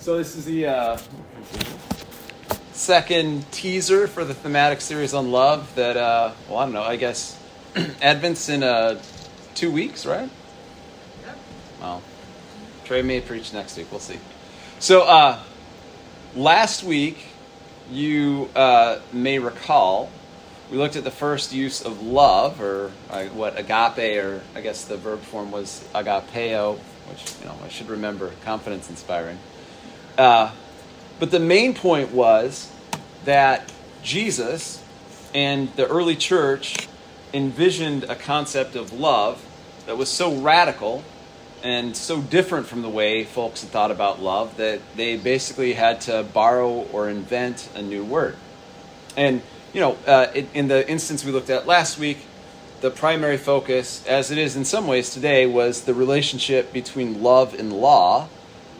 So this is the uh, second teaser for the thematic series on love. That uh, well, I don't know. I guess Advent's in uh, two weeks, right? Yep. Well, Trey may preach next week. We'll see. So uh, last week, you uh, may recall, we looked at the first use of love, or uh, what agape, or I guess the verb form was agapeo, which you know I should remember, confidence inspiring. Uh, but the main point was that Jesus and the early church envisioned a concept of love that was so radical and so different from the way folks had thought about love that they basically had to borrow or invent a new word. And, you know, uh, in, in the instance we looked at last week, the primary focus, as it is in some ways today, was the relationship between love and law.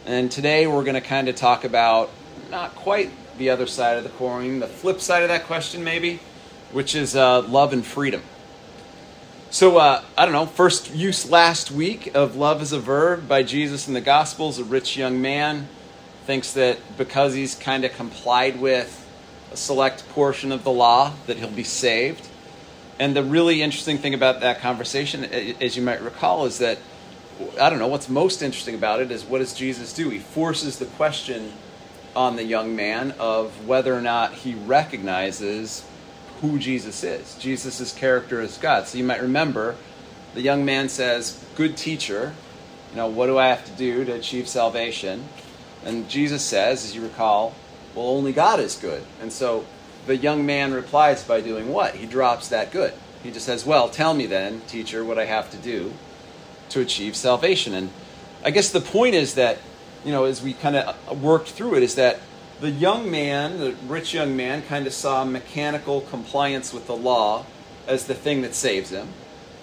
And today we're going to kind of talk about not quite the other side of the coin, the flip side of that question, maybe, which is uh, love and freedom. So, uh, I don't know, first use last week of love as a verb by Jesus in the Gospels. A rich young man thinks that because he's kind of complied with a select portion of the law, that he'll be saved. And the really interesting thing about that conversation, as you might recall, is that I don't know, what's most interesting about it is what does Jesus do? He forces the question on the young man of whether or not he recognizes who Jesus is. Jesus' character is God. So you might remember the young man says, Good teacher, you know, what do I have to do to achieve salvation? And Jesus says, as you recall, well, only God is good. And so the young man replies by doing what? He drops that good. He just says, Well, tell me then, teacher, what I have to do to achieve salvation. And I guess the point is that, you know, as we kind of worked through it, is that the young man, the rich young man, kind of saw mechanical compliance with the law as the thing that saves him.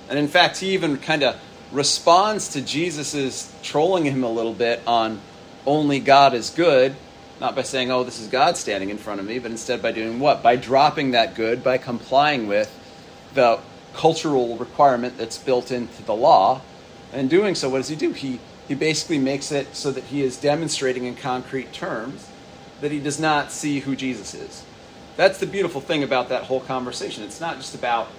And in fact, he even kind of responds to Jesus' trolling him a little bit on only God is good, not by saying, oh, this is God standing in front of me, but instead by doing what? By dropping that good, by complying with the cultural requirement that's built into the law. In doing so, what does he do? He, he basically makes it so that he is demonstrating in concrete terms that he does not see who Jesus is. That's the beautiful thing about that whole conversation. It's not just about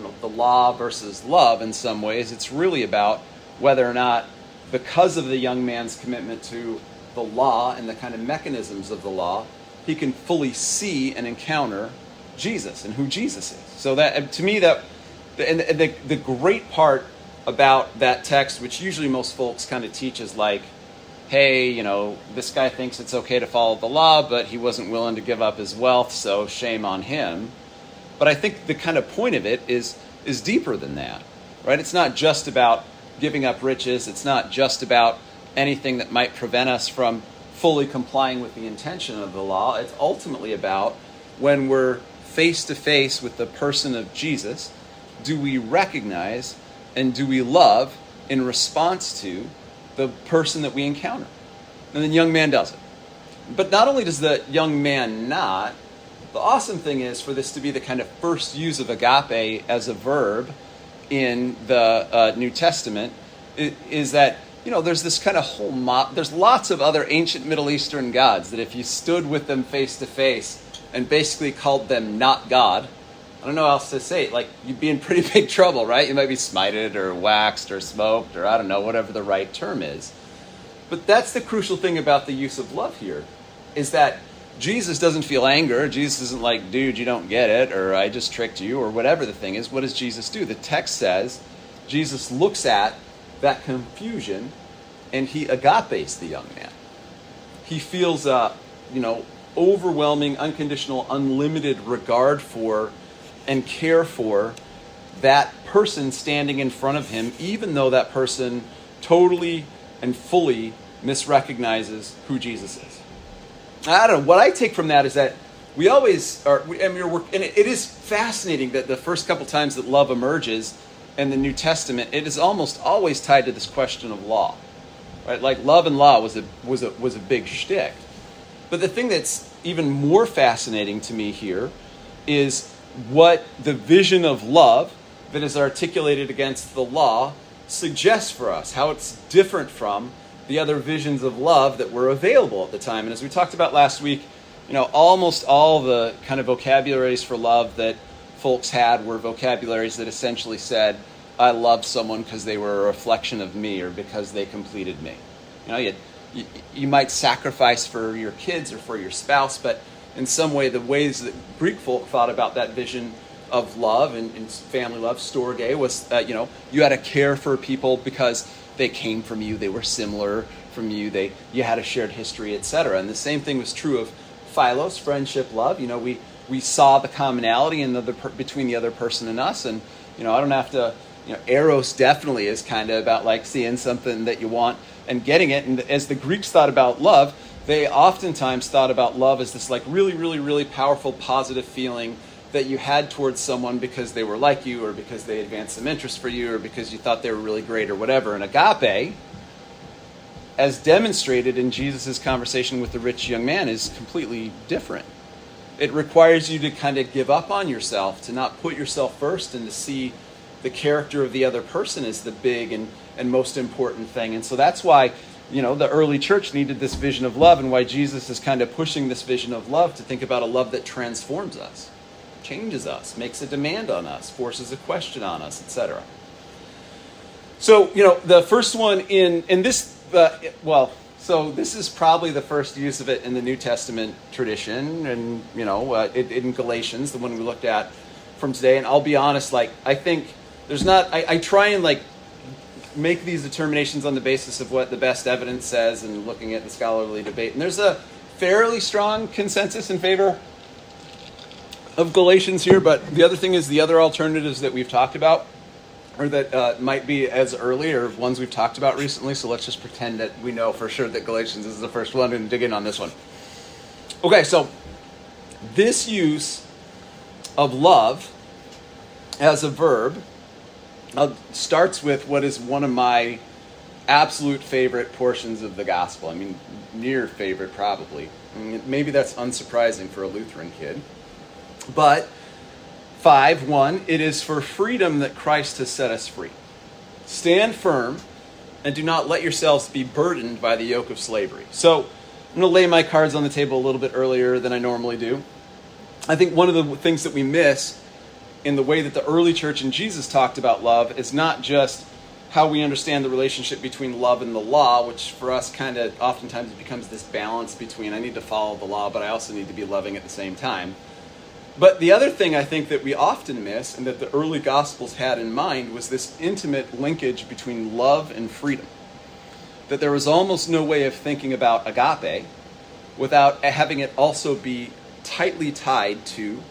know, the law versus love in some ways, it's really about whether or not, because of the young man's commitment to the law and the kind of mechanisms of the law, he can fully see and encounter Jesus and who Jesus is. So that to me that and the, the great part about that text, which usually most folks kind of teach is like, hey, you know, this guy thinks it's okay to follow the law, but he wasn't willing to give up his wealth, so shame on him. But I think the kind of point of it is is deeper than that. Right? It's not just about giving up riches, it's not just about anything that might prevent us from fully complying with the intention of the law. It's ultimately about when we're face to face with the person of Jesus, do we recognize and do we love in response to the person that we encounter? And the young man does it. But not only does the young man not, the awesome thing is for this to be the kind of first use of agape as a verb in the uh, New Testament is that you know there's this kind of whole mop. There's lots of other ancient Middle Eastern gods that if you stood with them face to face and basically called them not God, I don't know how else to say it. Like you'd be in pretty big trouble, right? You might be smited or waxed or smoked or I don't know whatever the right term is. But that's the crucial thing about the use of love here, is that Jesus doesn't feel anger. Jesus isn't like, dude, you don't get it, or I just tricked you, or whatever the thing is. What does Jesus do? The text says Jesus looks at that confusion and he agapes the young man. He feels a, you know, overwhelming, unconditional, unlimited regard for and care for that person standing in front of him, even though that person totally and fully misrecognizes who Jesus is. I don't know. What I take from that is that we always are, I mean, we're, and it, is fascinating that the first couple times that love emerges in the New Testament, it is almost always tied to this question of law. Right? Like love and law was a, was a, was a big shtick. But the thing that's even more fascinating to me here is what the vision of love that is articulated against the law suggests for us, how it's different from the other visions of love that were available at the time. And as we talked about last week, you know, almost all the kind of vocabularies for love that folks had were vocabularies that essentially said, I love someone because they were a reflection of me or because they completed me. You know, you, you, might sacrifice for your kids or for your spouse, but in some way, the ways that Greek folk thought about that vision of love and, and family love, storge, was uh, you know you had to care for people because they came from you, they were similar from you, they you had a shared history, etc. And the same thing was true of philos, friendship, love. You know, we we saw the commonality in the, the between the other person and us, and you know I don't have to. You know, eros definitely is kind of about like seeing something that you want and getting it. And as the Greeks thought about love, they oftentimes thought about love as this like really, really, really powerful, positive feeling that you had towards someone because they were like you or because they advanced some interest for you or because you thought they were really great or whatever. And agape, as demonstrated in Jesus' conversation with the rich young man, is completely different. It requires you to kind of give up on yourself, to not put yourself first, and to see the character of the other person as the big and, and most important thing. And so that's why you know, the early church needed this vision of love and why Jesus is kind of pushing this vision of love to think about a love that transforms us, changes us, makes a demand on us, forces a question on us, etc. So, you know, the first one in in this uh, well, so this is probably the first use of it in the New Testament tradition and, you know, uh, in, in Galatians, the one we looked at from today, and I'll be honest, like I think there's not I, I try and like make these determinations on the basis of what the best evidence says and looking at the scholarly debate. And there's a fairly strong consensus in favor of Galatians here, but the other thing is the other alternatives that we've talked about, or that uh, might be as early, or ones we've talked about recently. So let's just pretend that we know for sure that Galatians is the first one and dig in on this one. Okay, so this use of love as a verb uh, starts with what is one of my absolute favorite portions of the gospel. I mean, near favorite, probably. I mean, maybe that's unsurprising for a Lutheran kid. But 5 1, it is for freedom that Christ has set us free. Stand firm and do not let yourselves be burdened by the yoke of slavery. So, I'm going to lay my cards on the table a little bit earlier than I normally do. I think one of the things that we miss in the way that the early church and Jesus talked about love is not just how we understand the relationship between love and the law, which for us kind of oftentimes it becomes this balance between I need to follow the law, but I also need to be loving at the same time. But the other thing I think that we often miss and that the early Gospels had in mind was this intimate linkage between love and freedom. That there was almost no way of thinking about agape without having it also be tightly tied to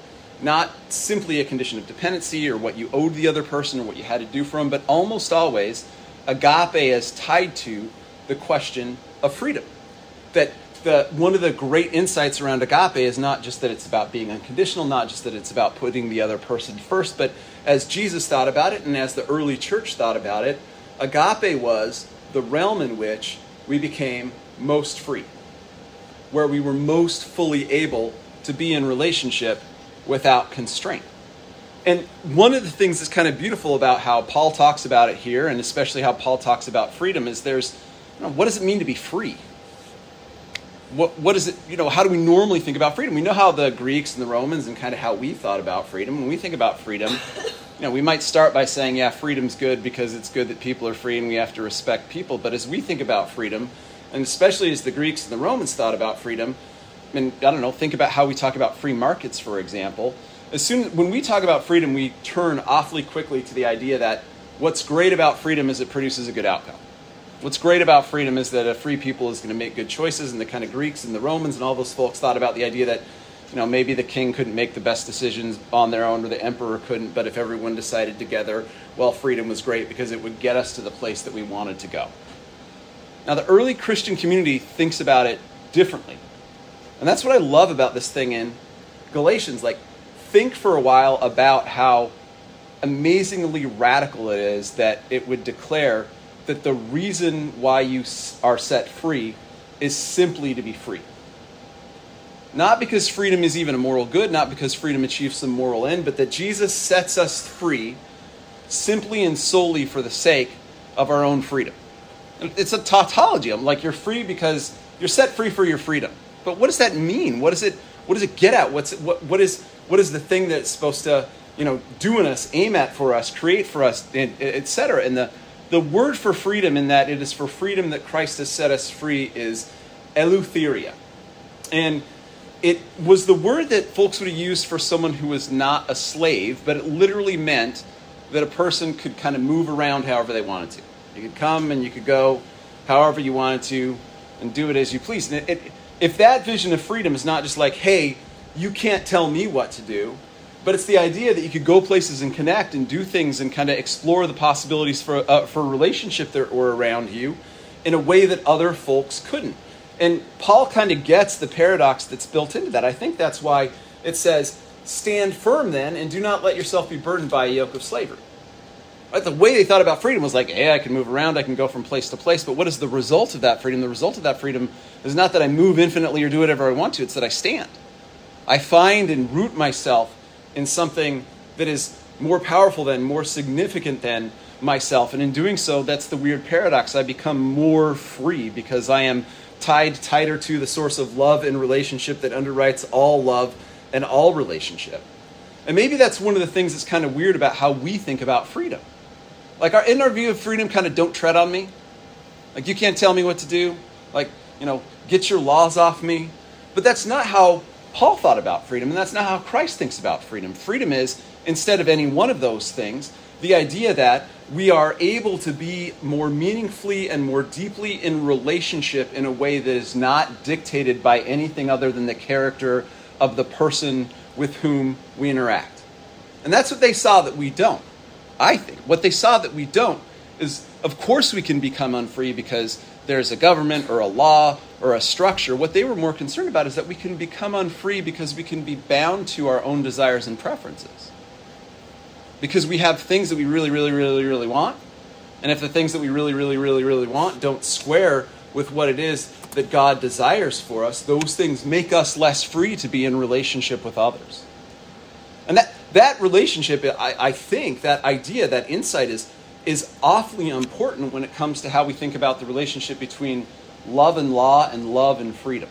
not simply a condition of dependency or what you owed the other person or what you had to do for them, but almost always agape is tied to the question of freedom. That the, one of the great insights around agape is not just that it's about being unconditional, not just that it's about putting the other person first, but as Jesus thought about it and as the early church thought about it, agape was the realm in which we became most free, where we were most fully able to be in relationship without constraint. And one of the things that's kind of beautiful about how Paul talks about it here, and especially how Paul talks about freedom, is there's you know, what does it mean to be free? What, what is it, you know, how do we normally think about freedom? We know how the Greeks and the Romans and kind of how we thought about freedom. When we think about freedom, you know, we might start by saying, yeah, freedom's good because it's good that people are free and we have to respect people. But as we think about freedom, and especially as the Greeks and the Romans thought about freedom, and I don't know, think about how we talk about free markets, for example. As soon when we talk about freedom, we turn awfully quickly to the idea that what's great about freedom is it produces a good outcome. What's great about freedom is that a free people is going to make good choices, and the kind of Greeks and the Romans and all those folks thought about the idea that you know maybe the king couldn't make the best decisions on their own, or the emperor couldn't, but if everyone decided together, well, freedom was great because it would get us to the place that we wanted to go. Now, the early Christian community thinks about it differently. And that's what I love about this thing in Galatians. Like, think for a while about how amazingly radical it is that it would declare that the reason why you are set free is simply to be free. Not because freedom is even a moral good, not because freedom achieves some moral end, but that Jesus sets us free simply and solely for the sake of our own freedom. It's a tautology. I'm like, you're free because you're set free for your freedom. But what does that mean? What does it, what does it get at? What's, what, what, is, what is the thing that's supposed to you know, do in us, aim at for us, create for us, etc. And the, the word for freedom in that it is for freedom that Christ has set us free is eleutheria. And it was the word that folks would have used for someone who was not a slave, but it literally meant that a person could kind of move around however they wanted to. You could come and you could go however you wanted to and do it as you please. And it, it, if that vision of freedom is not just like, hey, you can't tell me what to do, but it's the idea that you could go places and connect and do things and kind of explore the possibilities for, uh, for a relationship that were around you in a way that other folks couldn't. And Paul kind of gets the paradox that's built into that. I think that's why it says, Stand firm then, and do not let yourself be burdened by a yoke of slavery. Right? The way they thought about freedom was like, hey, I can move around, I can go from place to place. But what is the result of that freedom? The result of that freedom is not that I move infinitely or do whatever I want to, it's that I stand. I find and root myself in something that is more powerful than, more significant than myself. And in doing so, that's the weird paradox. I become more free because I am tied tighter to the source of love and relationship that underwrites all love and all relationship. And maybe that's one of the things that's kind of weird about how we think about freedom. Like, our, in our view of freedom, kind of don't tread on me. Like, you can't tell me what to do. Like, you know, get your laws off me. But that's not how Paul thought about freedom, and that's not how Christ thinks about freedom. Freedom is, instead of any one of those things, the idea that we are able to be more meaningfully and more deeply in relationship in a way that is not dictated by anything other than the character of the person with whom we interact. And that's what they saw that we don't. I think. What they saw that we don't is, of course, we can become unfree because there's a government or a law or a structure. What they were more concerned about is that we can become unfree because we can be bound to our own desires and preferences. Because we have things that we really, really, really, really want. And if the things that we really, really, really, really want don't square with what it is that God desires for us, those things make us less free to be in relationship with others. And that, that relationship, I, I think, that idea, that insight is is awfully important when it comes to how we think about the relationship between love and law and love and freedom.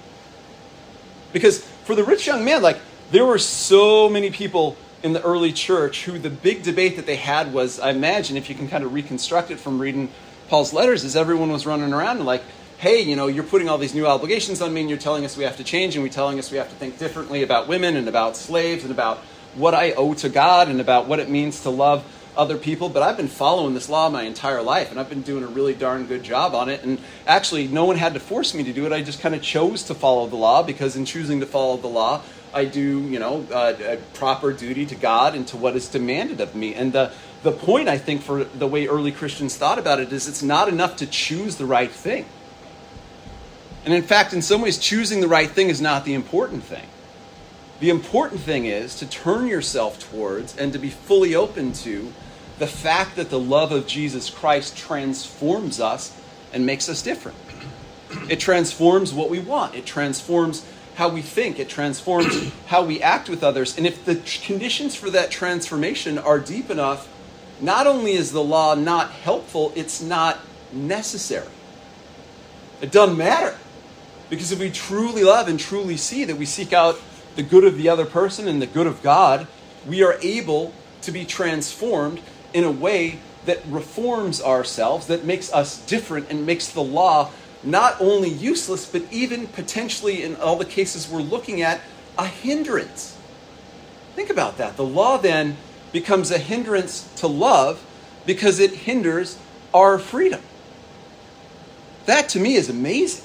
Because for the rich young man, like, there were so many people in the early church who the big debate that they had was I imagine, if you can kind of reconstruct it from reading Paul's letters, is everyone was running around and like, hey, you know, you're putting all these new obligations on me and you're telling us we have to change and we're telling us we have to think differently about women and about slaves and about what I owe to God and about what it means to love other people, but I've been following this law my entire life, and I've been doing a really darn good job on it. And actually, no one had to force me to do it. I just kind of chose to follow the law because, in choosing to follow the law, I do, you know, uh, a proper duty to God and to what is demanded of me. And the the point I think for the way early Christians thought about it is it's not enough to choose the right thing. And in fact, in some ways, choosing the right thing is not the important thing. The important thing is to turn yourself towards and to be fully open to the fact that the love of Jesus Christ transforms us and makes us different. It transforms what we want, it transforms how we think, it transforms how we act with others. And if the conditions for that transformation are deep enough, not only is the law not helpful, it's not necessary. It doesn't matter. Because if we truly love and truly see that we seek out the good of the other person and the good of God, we are able to be transformed in a way that reforms ourselves, that makes us different and makes the law not only useless, but even potentially, in all the cases we're looking at, a hindrance. Think about that. The law then becomes a hindrance to love because it hinders our freedom. That to me is amazing.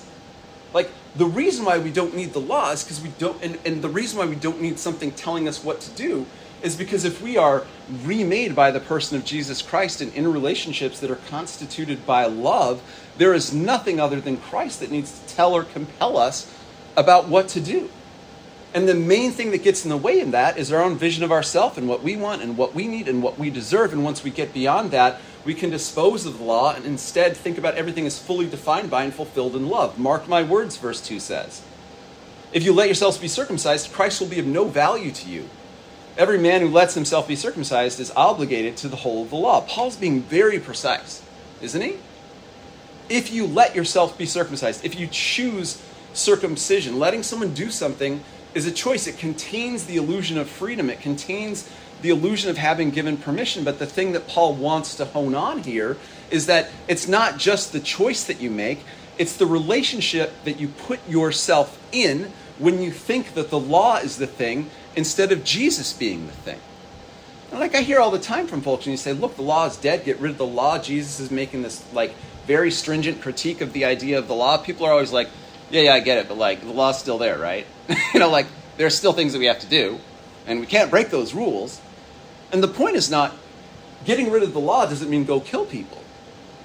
Like, the reason why we don't need the law is because we don't, and, and the reason why we don't need something telling us what to do is because if we are remade by the person of Jesus Christ and in relationships that are constituted by love, there is nothing other than Christ that needs to tell or compel us about what to do. And the main thing that gets in the way in that is our own vision of ourselves and what we want and what we need and what we deserve. And once we get beyond that, we can dispose of the law and instead think about everything as fully defined by and fulfilled in love. Mark my words, verse 2 says. If you let yourselves be circumcised, Christ will be of no value to you. Every man who lets himself be circumcised is obligated to the whole of the law. Paul's being very precise, isn't he? if you let yourself be circumcised, if you choose circumcision, letting someone do something is a choice. It contains the illusion of freedom, it contains the illusion of having given permission. But the thing that Paul wants to hone on here is that it's not just the choice that you make, it's the relationship that you put yourself in when you think that the law is the thing instead of Jesus being the thing. And like I hear all the time from folks, and you say, look, the law is dead, get rid of the law. Jesus is making this like very stringent critique of the idea of the law. People are always like, yeah, yeah, I get it, but like the law's still there, right? you know, like there are still things that we have to do, and we can't break those rules. And the point is not getting rid of the law doesn't mean go kill people.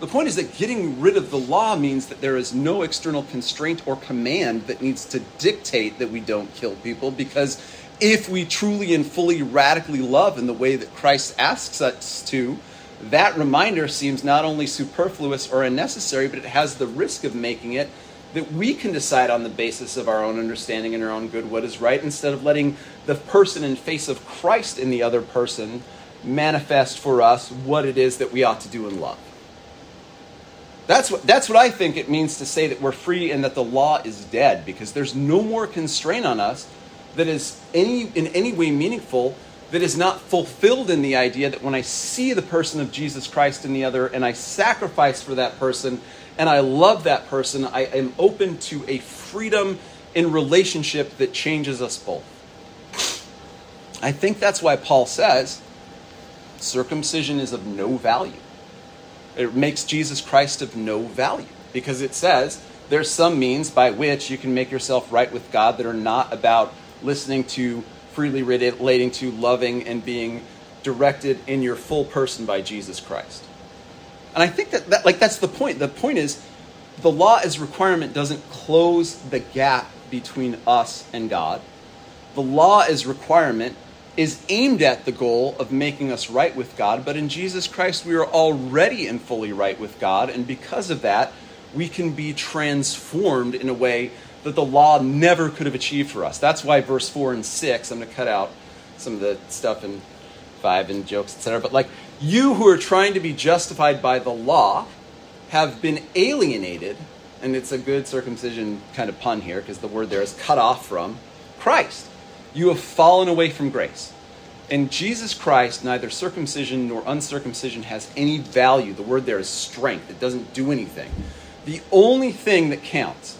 The point is that getting rid of the law means that there is no external constraint or command that needs to dictate that we don't kill people because if we truly and fully radically love in the way that Christ asks us to, that reminder seems not only superfluous or unnecessary, but it has the risk of making it that we can decide on the basis of our own understanding and our own good what is right instead of letting the person and face of Christ in the other person manifest for us what it is that we ought to do in love. That's what, that's what I think it means to say that we're free and that the law is dead because there's no more constraint on us that is any, in any way meaningful that is not fulfilled in the idea that when I see the person of Jesus Christ in the other and I sacrifice for that person and I love that person, I am open to a freedom in relationship that changes us both. I think that's why Paul says circumcision is of no value. It makes Jesus Christ of no value because it says there's some means by which you can make yourself right with God that are not about listening to freely relating to loving and being directed in your full person by Jesus Christ. And I think that, that like that's the point. The point is the law as requirement doesn't close the gap between us and God. The law as requirement is aimed at the goal of making us right with God, but in Jesus Christ we are already and fully right with God, and because of that, we can be transformed in a way that the law never could have achieved for us. That's why verse 4 and 6, I'm going to cut out some of the stuff in 5 and jokes, etc. But like, you who are trying to be justified by the law have been alienated, and it's a good circumcision kind of pun here because the word there is cut off from Christ. You have fallen away from grace. In Jesus Christ, neither circumcision nor uncircumcision has any value. The word there is strength, it doesn't do anything. The only thing that counts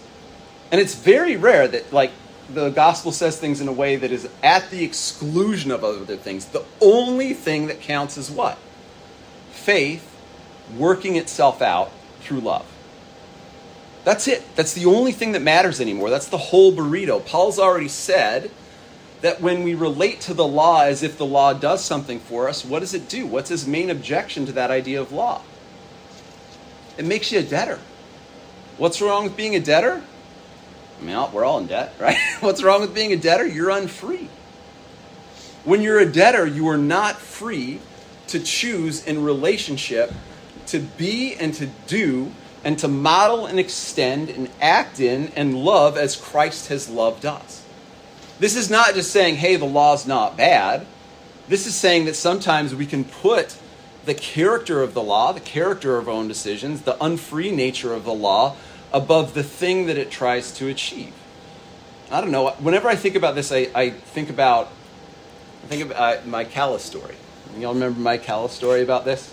and it's very rare that, like, the gospel says things in a way that is at the exclusion of other things. The only thing that counts is what? Faith working itself out through love. That's it. That's the only thing that matters anymore. That's the whole burrito. Paul's already said that when we relate to the law as if the law does something for us, what does it do? What's his main objection to that idea of law? It makes you a debtor. What's wrong with being a debtor? I mean, we're all in debt, right? What's wrong with being a debtor? You're unfree. When you're a debtor, you are not free to choose in relationship to be and to do and to model and extend and act in and love as Christ has loved us. This is not just saying, hey, the law's not bad. This is saying that sometimes we can put the character of the law, the character of our own decisions, the unfree nature of the law above the thing that it tries to achieve. I don't know. Whenever I think about this, I, I think about I think about uh, my Calla's story. Y'all remember my Calla's story about this?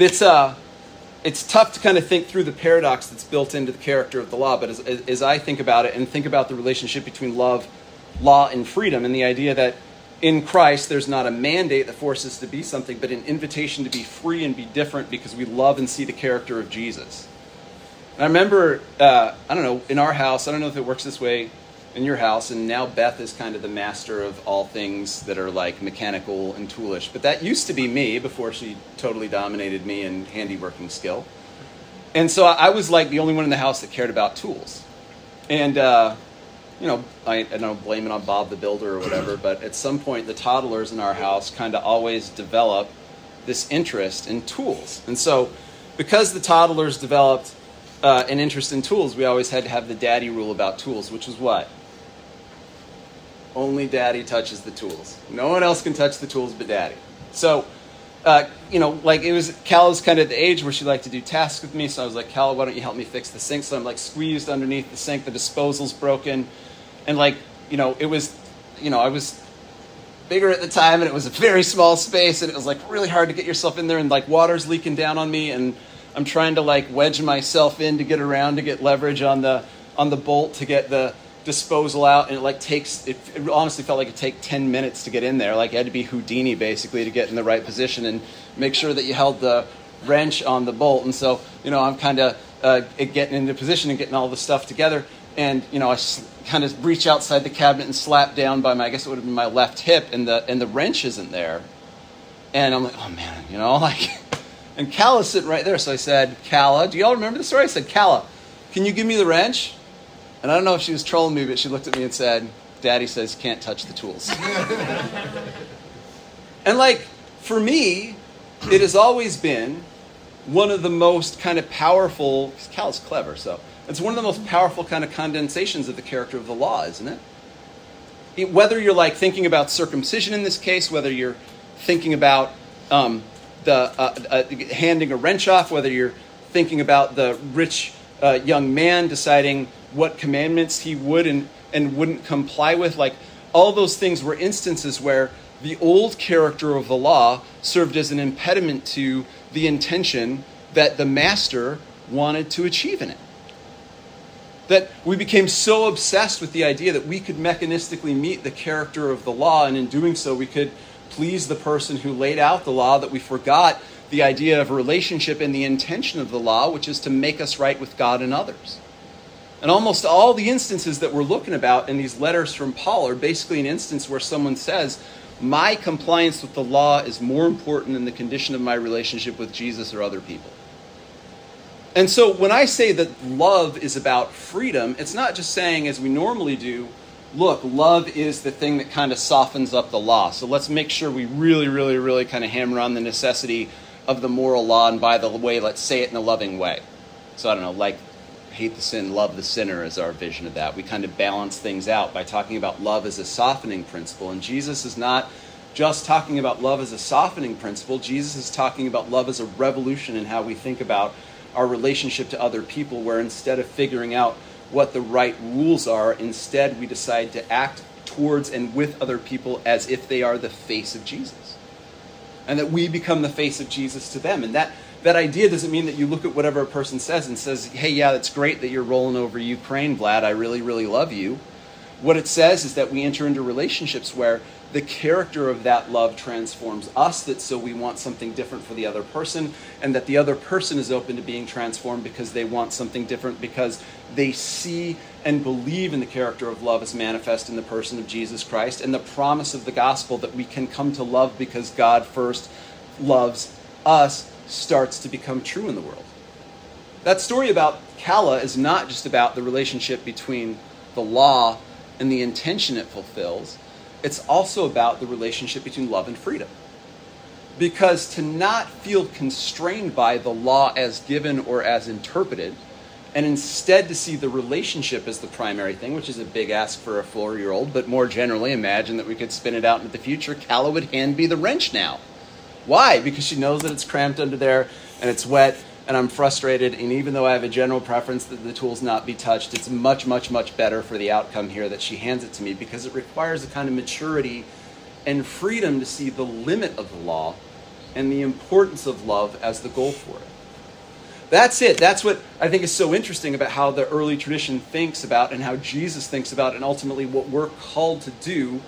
It's uh, it's tough to kind of think through the paradox that's built into the character of the law. But as, as I think about it and think about the relationship between love, law, and freedom, and the idea that in Christ there's not a mandate that forces to be something, but an invitation to be free and be different because we love and see the character of Jesus. And I remember, uh, I don't know, in our house, I don't know if it works this way in your house, and now Beth is kind of the master of all things that are like mechanical and toolish. But that used to be me before she totally dominated me in handiworking skill. And so I was like the only one in the house that cared about tools. And, uh, you know, I, I don't blame it on Bob the Builder or whatever, but at some point the toddlers in our house kind of always develop this interest in tools. And so because the toddlers developed uh, an interest in tools, we always had to have the daddy rule about tools, which was what? Only daddy touches the tools. No one else can touch the tools but daddy. So uh, you know, like it was Cal was kind of the age where she liked to do tasks with me. So I was like, Cal, why don't you help me fix the sink? So I'm like squeezed underneath the sink. The disposal's broken, and like you know, it was, you know, I was bigger at the time, and it was a very small space, and it was like really hard to get yourself in there, and like water's leaking down on me, and I'm trying to like wedge myself in to get around to get leverage on the on the bolt to get the disposal out and it like takes it, it, honestly felt like it take 10 minutes to get in there. Like you had to be houdini basically to get in the right position and make sure that you held the wrench on the bolt. And so you know i'm kind of uh, getting into position and getting all the stuff together. And you know i kind of reach outside the cabinet and slap down by my i guess it would have been my left hip and the and the wrench isn't there. And i'm like oh man you know like and Calla sitting right there. So i said Calla do y'all remember the story? I said Calla can you give me the wrench and I don't know if she was trolling me, but she looked at me and said, Daddy says can't touch the tools. and like, for me, it has always been one of the most kind of powerful, Cal is clever, so it's one of the most powerful kind of condensations of the character of the law, isn't it? it whether you're like thinking about circumcision in this case, whether you're thinking about um, the uh, uh, handing a wrench off, whether you're thinking about the rich uh, young man deciding what commandments he would and, and wouldn't comply with. Like all those things were instances where the old character of the law served as an impediment to the intention that the master wanted to achieve in it. That we became so obsessed with the idea that we could mechanistically meet the character of the law, and in doing so, we could please the person who laid out the law, that we forgot the idea of relationship and the intention of the law, which is to make us right with God and others. And almost all the instances that we're looking about in these letters from Paul are basically an instance where someone says, My compliance with the law is more important than the condition of my relationship with Jesus or other people. And so when I say that love is about freedom, it's not just saying, as we normally do, look, love is the thing that kind of softens up the law. So let's make sure we really, really, really kind of hammer on the necessity of the moral law, and by the way, let's say it in a loving way. So I don't know, like hate the sin, love the sinner is our vision of that. We kind of balance things out by talking about love as a softening principle. And Jesus is not just talking about love as a softening principle, Jesus is talking about love as a revolution in how we think about our relationship to other people, where instead of figuring out what the right rules are, instead we decide to act towards and with other people as if they are the face of Jesus. And that we become the face of Jesus to them. And that that idea doesn't mean that you look at whatever a person says and says, hey, yeah, that's great that you're rolling over Ukraine, Vlad. I really, really love you. What it says is that we enter into relationships where the character of that love transforms us, that so we want something different for the other person, and that the other person is open to being transformed because they want something different because they see and believe in the character of love as manifest in the person of Jesus Christ and the promise of the gospel that we can come to love because God first loves us starts to become true in the world. That story about Calla is not just about the relationship between the law and the intention it fulfills, it's also about the relationship between love and freedom. Because to not feel constrained by the law as given or as interpreted, and instead to see the relationship as the primary thing, which is a big ask for a four year old, but more generally, imagine that we could spin it out into the future. Calla would hand me the wrench now. Why? Because she knows that it's cramped under there and it's wet and I'm frustrated. And even though I have a general preference that the tools not be touched, it's much, much, much better for the outcome here that she hands it to me because it requires a kind of maturity and freedom to see the limit of the law and the importance of love as the goal for it. That's it. That's what I think is so interesting about how the early tradition thinks about and how Jesus thinks about, and ultimately what we're called to do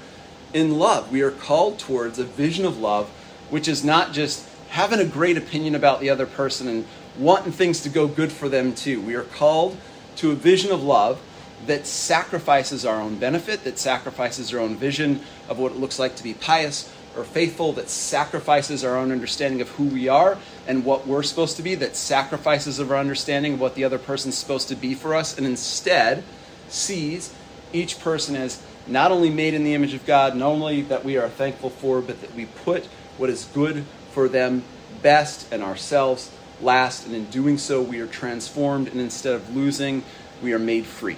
in love. We are called towards a vision of love which is not just having a great opinion about the other person and wanting things to go good for them too. We are called to a vision of love that sacrifices our own benefit, that sacrifices our own vision of what it looks like to be pious or faithful, that sacrifices our own understanding of who we are and what we're supposed to be, that sacrifices of our understanding of what the other person's supposed to be for us, and instead sees each person as not only made in the image of God, not only that we are thankful for, but that we put what is good for them best and ourselves last. And in doing so, we are transformed. And instead of losing, we are made free.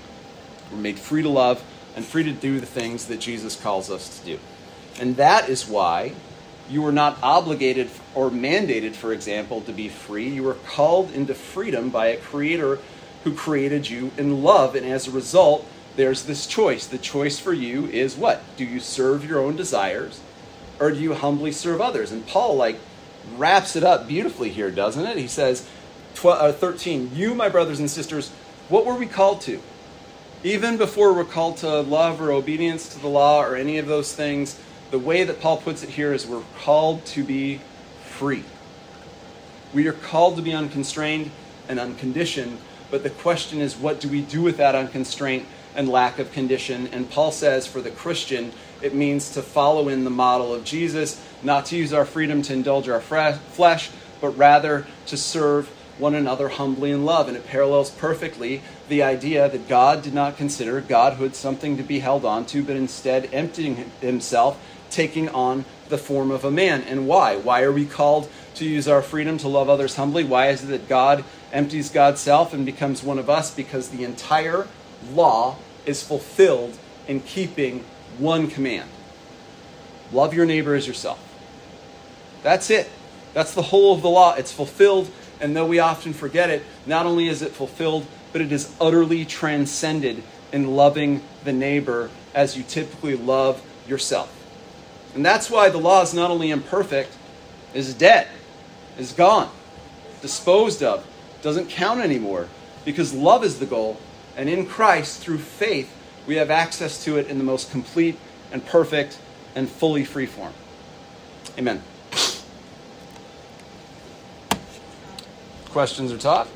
We're made free to love and free to do the things that Jesus calls us to do. And that is why You were not obligated or mandated, for example, to be free. You were called into freedom by a creator who created you in love. And as a result, there's this choice. The choice for you is what? Do you serve your own desires or do you humbly serve others? And Paul, like, wraps it up beautifully here, doesn't it? He says, 12, uh, 13, You, my brothers and sisters, what were we called to? Even before we're called to love or obedience to the law or any of those things, the way that Paul puts it here is we're called to be free. We are called to be unconstrained and unconditioned, but the question is, what do we do with that unconstraint and lack of condition? And Paul says for the Christian, it means to follow in the model of Jesus, not to use our freedom to indulge our flesh, but rather to serve one another humbly in love. And it parallels perfectly the idea that God did not consider godhood something to be held on to, but instead emptying himself, taking on the form of a man. And why? Why are we called to use our freedom to love others humbly? Why is it that God empties God's self and becomes one of us? Because the entire law is fulfilled in keeping one command love your neighbor as yourself. That's it. That's the whole of the law. It's fulfilled, and though we often forget it, not only is it fulfilled, but it is utterly transcended in loving the neighbor as you typically love yourself. And that's why the law is not only imperfect, is dead, is gone, disposed of, doesn't count anymore, because love is the goal, and in Christ, through faith, we have access to it in the most complete and perfect and fully free form. Amen. Questions or talk?